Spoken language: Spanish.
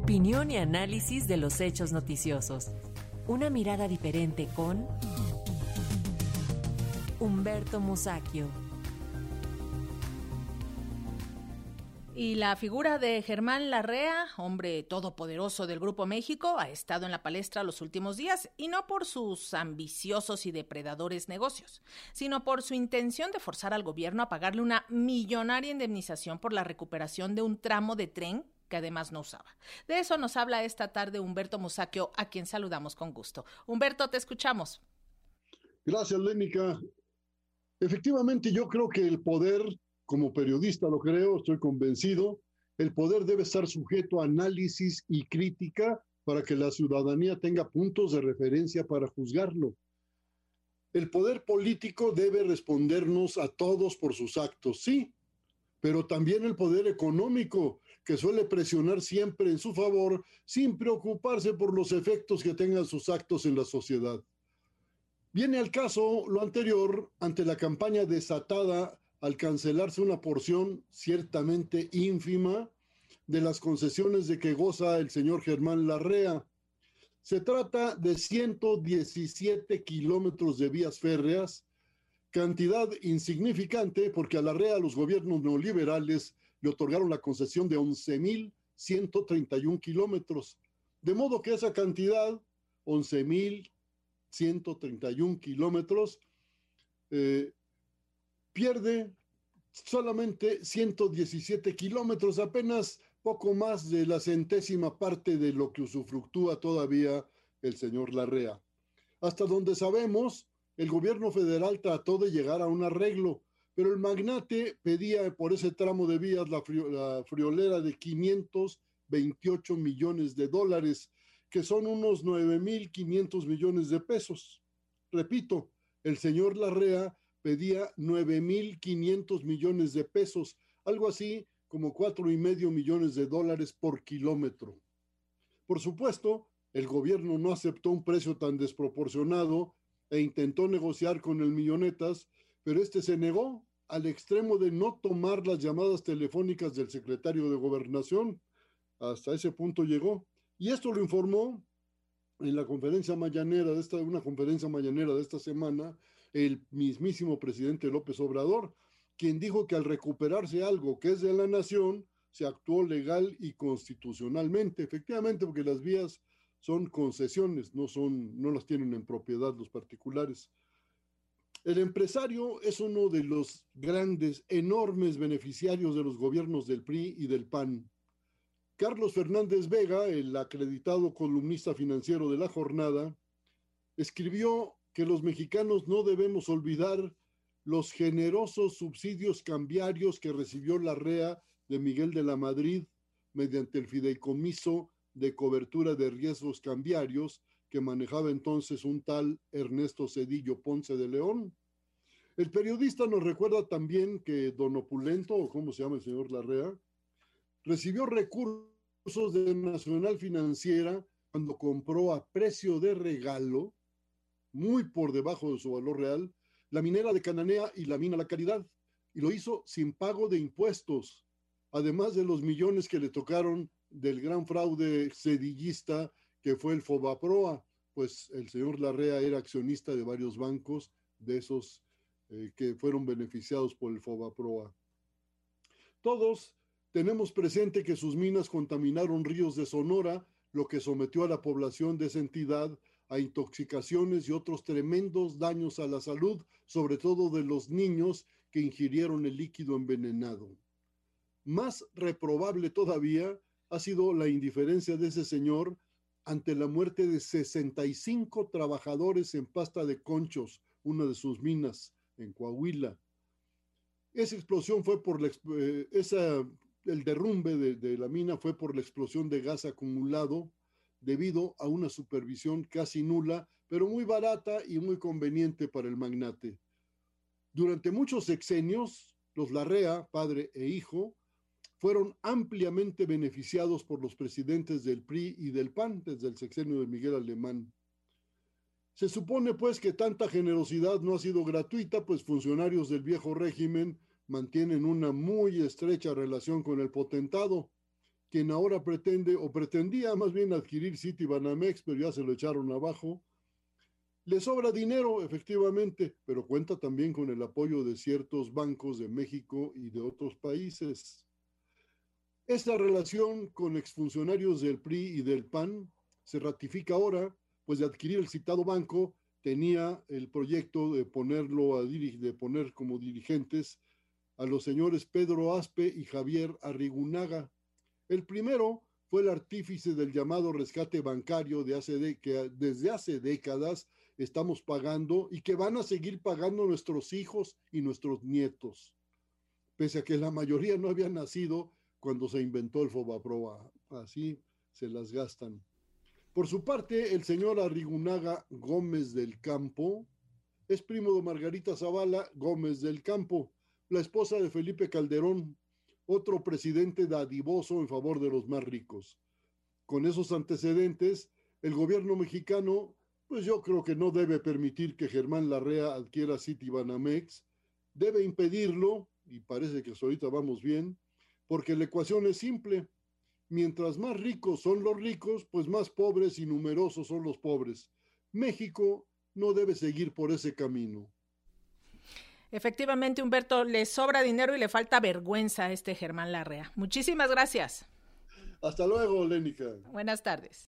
Opinión y análisis de los hechos noticiosos. Una mirada diferente con Humberto Musacchio. Y la figura de Germán Larrea, hombre todopoderoso del Grupo México, ha estado en la palestra los últimos días, y no por sus ambiciosos y depredadores negocios, sino por su intención de forzar al gobierno a pagarle una millonaria indemnización por la recuperación de un tramo de tren que además no usaba. De eso nos habla esta tarde Humberto Musaquio, a quien saludamos con gusto. Humberto, te escuchamos. Gracias, Lénica. Efectivamente, yo creo que el poder como periodista lo creo, estoy convencido, el poder debe estar sujeto a análisis y crítica para que la ciudadanía tenga puntos de referencia para juzgarlo. El poder político debe respondernos a todos por sus actos, sí, pero también el poder económico, que suele presionar siempre en su favor sin preocuparse por los efectos que tengan sus actos en la sociedad. Viene al caso lo anterior ante la campaña desatada al cancelarse una porción ciertamente ínfima de las concesiones de que goza el señor Germán Larrea. Se trata de 117 kilómetros de vías férreas, cantidad insignificante porque a Larrea los gobiernos neoliberales le otorgaron la concesión de 11.131 kilómetros. De modo que esa cantidad, 11.131 kilómetros, eh, pierde solamente 117 kilómetros, apenas poco más de la centésima parte de lo que usufructúa todavía el señor Larrea. Hasta donde sabemos, el gobierno federal trató de llegar a un arreglo, pero el magnate pedía por ese tramo de vías la, friolera de 528 millones de dólares, que son unos 9.500 millones de pesos. Repito, el señor Larrea pedía 9.500 millones de pesos, algo así como cuatro y medio millones de dólares por kilómetro. Por supuesto, el gobierno no aceptó un precio tan desproporcionado e intentó negociar con el Millonetas, pero este se negó al extremo de no tomar las llamadas telefónicas del secretario de Gobernación. Hasta ese punto llegó. Y esto lo informó en la conferencia mañanera de esta, una conferencia mañanera de esta semana, el mismísimo presidente López Obrador, quien dijo que al recuperarse algo que es de la nación, se actuó legal y constitucionalmente, efectivamente, porque las vías son concesiones, no son, no las tienen en propiedad los particulares. El empresario es uno de los grandes, enormes beneficiarios de los gobiernos del PRI y del PAN. Carlos Fernández Vega, el acreditado columnista financiero de la jornada, escribió que los mexicanos no debemos olvidar los generosos subsidios cambiarios que recibió la REA de Miguel de la Madrid mediante el fideicomiso de cobertura de riesgos cambiarios que manejaba entonces un tal Ernesto Cedillo Ponce de León. El periodista nos recuerda también que don Opulento, o cómo se llama el señor Larrea, recibió recursos de Nacional Financiera cuando compró a precio de regalo muy por debajo de su valor real, la minera de Cananea y la mina La Caridad, y lo hizo sin pago de impuestos, además de los millones que le tocaron del gran fraude cedillista que fue el Fobaproa, pues el señor Larrea era accionista de varios bancos de esos eh, que fueron beneficiados por el Fobaproa. Todos tenemos presente que sus minas contaminaron ríos de Sonora, lo que sometió a la población de esa entidad a intoxicaciones y otros tremendos daños a la salud, sobre todo de los niños que ingirieron el líquido envenenado. Más reprobable todavía ha sido la indiferencia de ese señor ante la muerte de 65 trabajadores en pasta de conchos, una de sus minas en Coahuila. Esa explosión fue por eh, el derrumbe de, de la mina fue por la explosión de gas acumulado debido a una supervisión casi nula, pero muy barata y muy conveniente para el magnate. Durante muchos sexenios, los Larrea, padre e hijo, fueron ampliamente beneficiados por los presidentes del PRI y del PAN desde el sexenio de Miguel Alemán. Se supone pues que tanta generosidad no ha sido gratuita, pues funcionarios del viejo régimen mantienen una muy estrecha relación con el potentado quien ahora pretende o pretendía más bien adquirir City Banamex, pero ya se lo echaron abajo. Le sobra dinero, efectivamente, pero cuenta también con el apoyo de ciertos bancos de México y de otros países. Esta relación con exfuncionarios del PRI y del PAN se ratifica ahora, pues de adquirir el citado banco tenía el proyecto de ponerlo de poner como dirigentes a los señores Pedro Aspe y Javier Arrigunaga. El primero fue el artífice del llamado rescate bancario de hace que desde hace décadas estamos pagando y que van a seguir pagando nuestros hijos y nuestros nietos, pese a que la mayoría no había nacido cuando se inventó el Fobaproa. Así se las gastan. Por su parte, el señor Arrigunaga Gómez del Campo es primo de Margarita Zavala Gómez del Campo, la esposa de Felipe Calderón, otro presidente dadivoso en favor de los más ricos. Con esos antecedentes, el gobierno mexicano, pues yo creo que no debe permitir que Germán Larrea adquiera Citibanamex, debe impedirlo, y parece que ahorita vamos bien, porque la ecuación es simple. Mientras más ricos son los ricos, pues más pobres y numerosos son los pobres. México no debe seguir por ese camino. Efectivamente, Humberto, le sobra dinero y le falta vergüenza a este Germán Larrea. Muchísimas gracias. Hasta luego, Lénica. Buenas tardes.